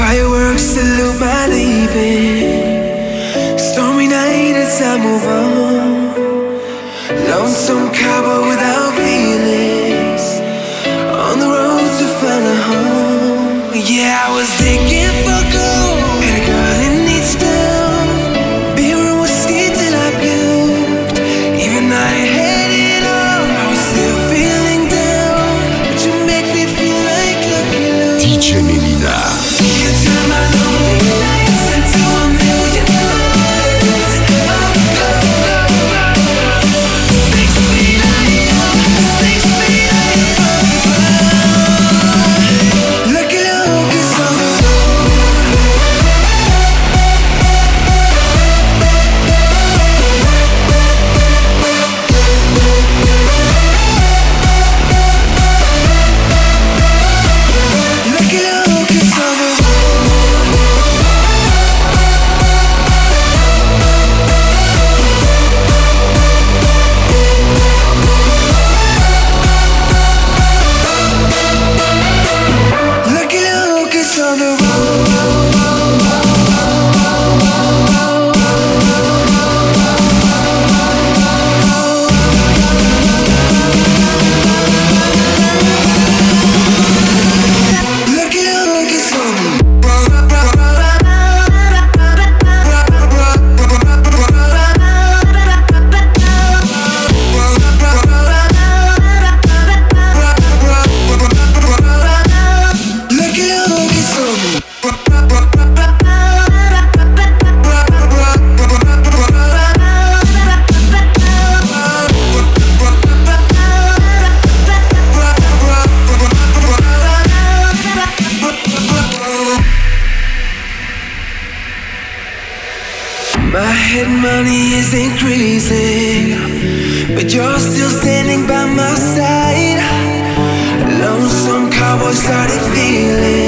Fireworks salute my leaving. Stormy night as I move on. Lonesome cowboy without feelings. On the road to find a home. Yeah, I was digging. keeps increasing, but you're still standing by my side. Lonesome cowboy started feeling.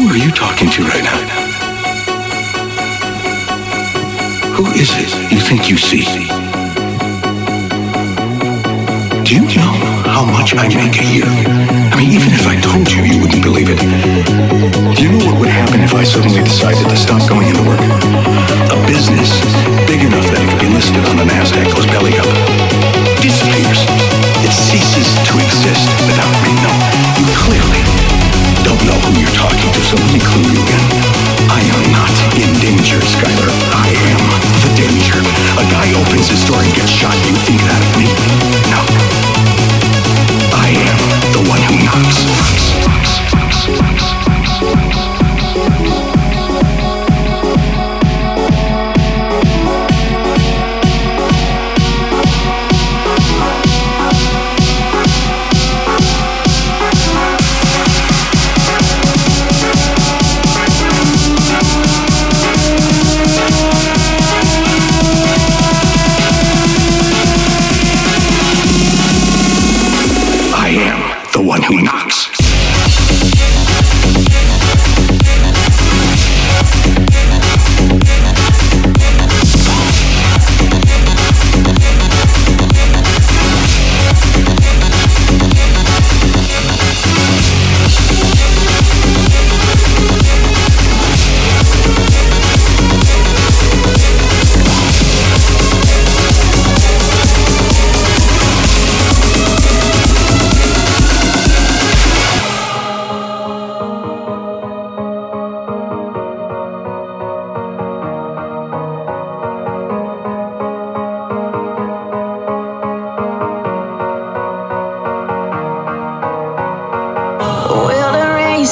Who are you talking to right now? Who is it you think you see? Do you know how much I make a year? I mean, even if I told you, you wouldn't believe it. Do you know what would happen if I suddenly decided to stop going into work? A business big enough that it could be listed on the NASDAQ goes belly up. Disappears. It ceases to exist without me. No, you clearly don't know who you're talking to, so me. I am not in danger, Skyler. I am the danger. A guy opens his door and gets shot. You think that of me? No. I am the one who knocks.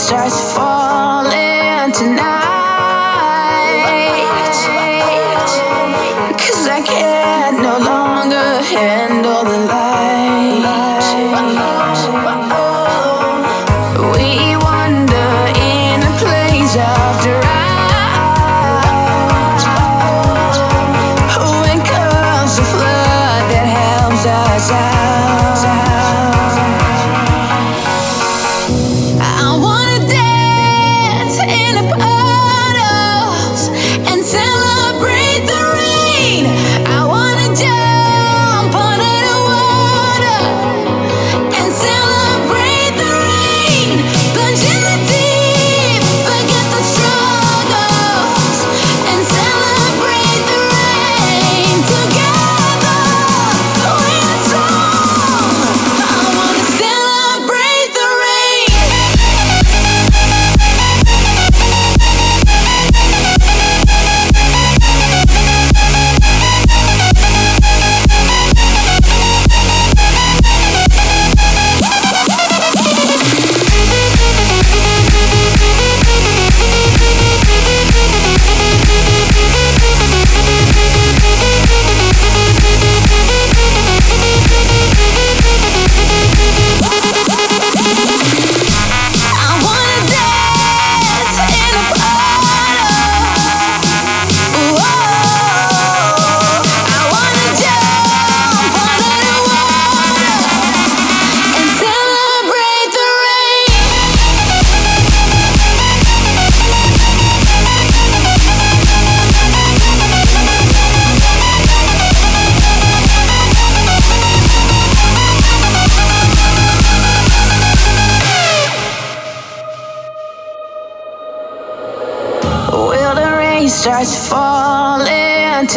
The rain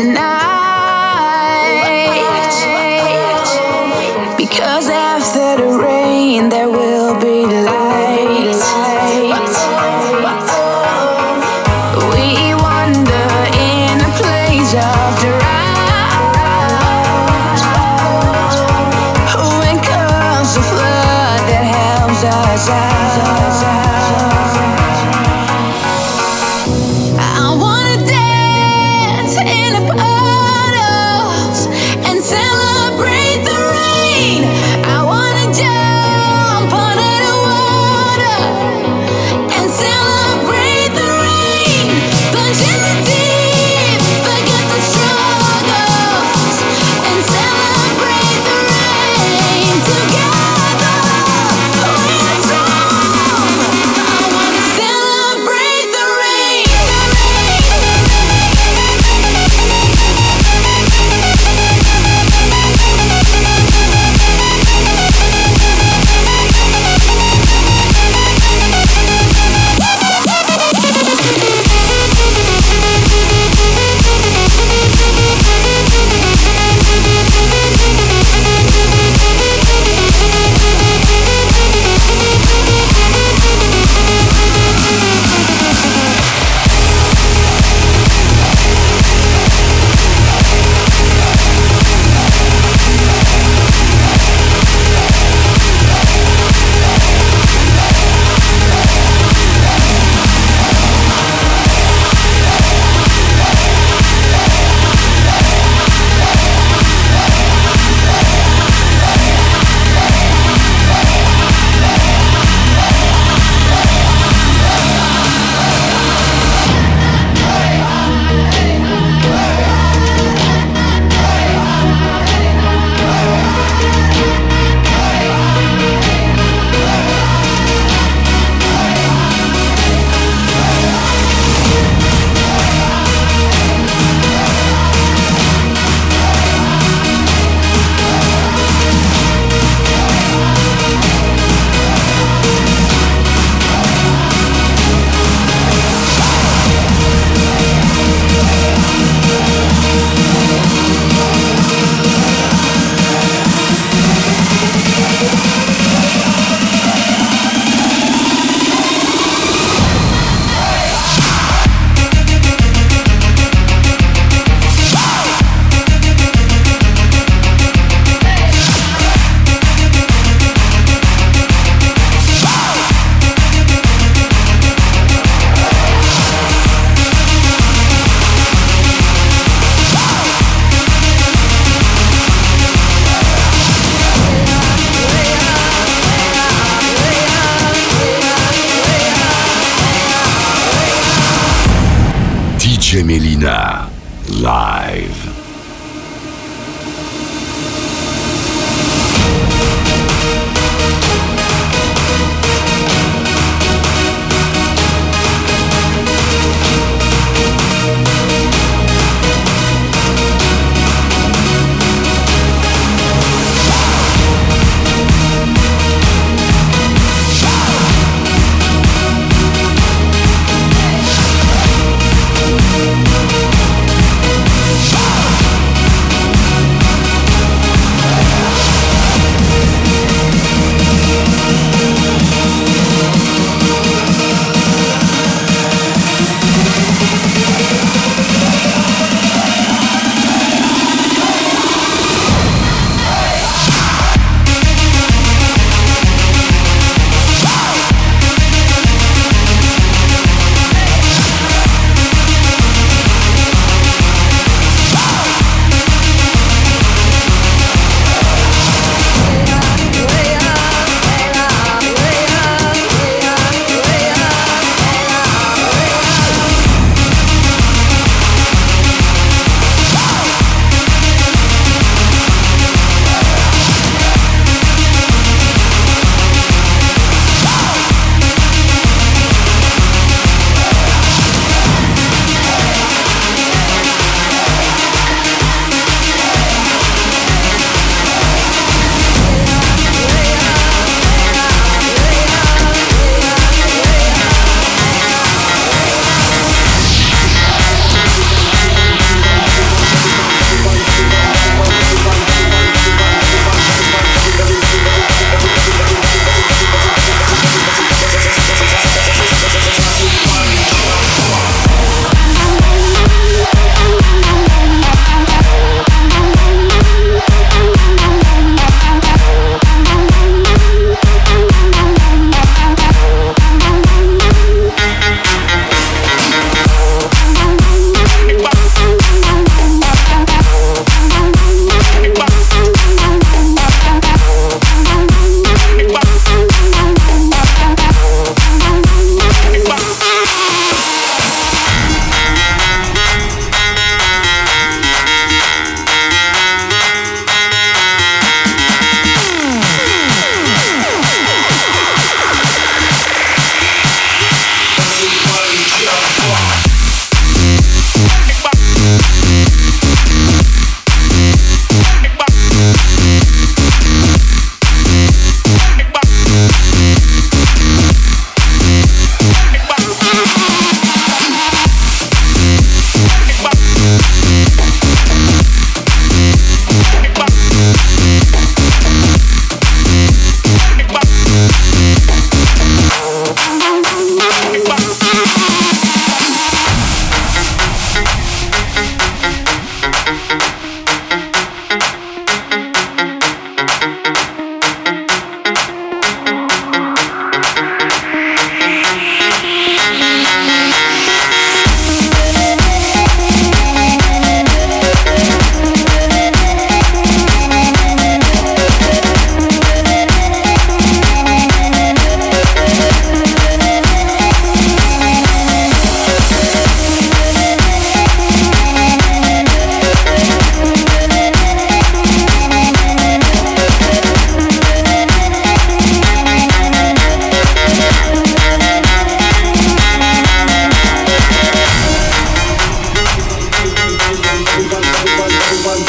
tonight?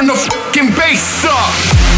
turn the fucking bass up.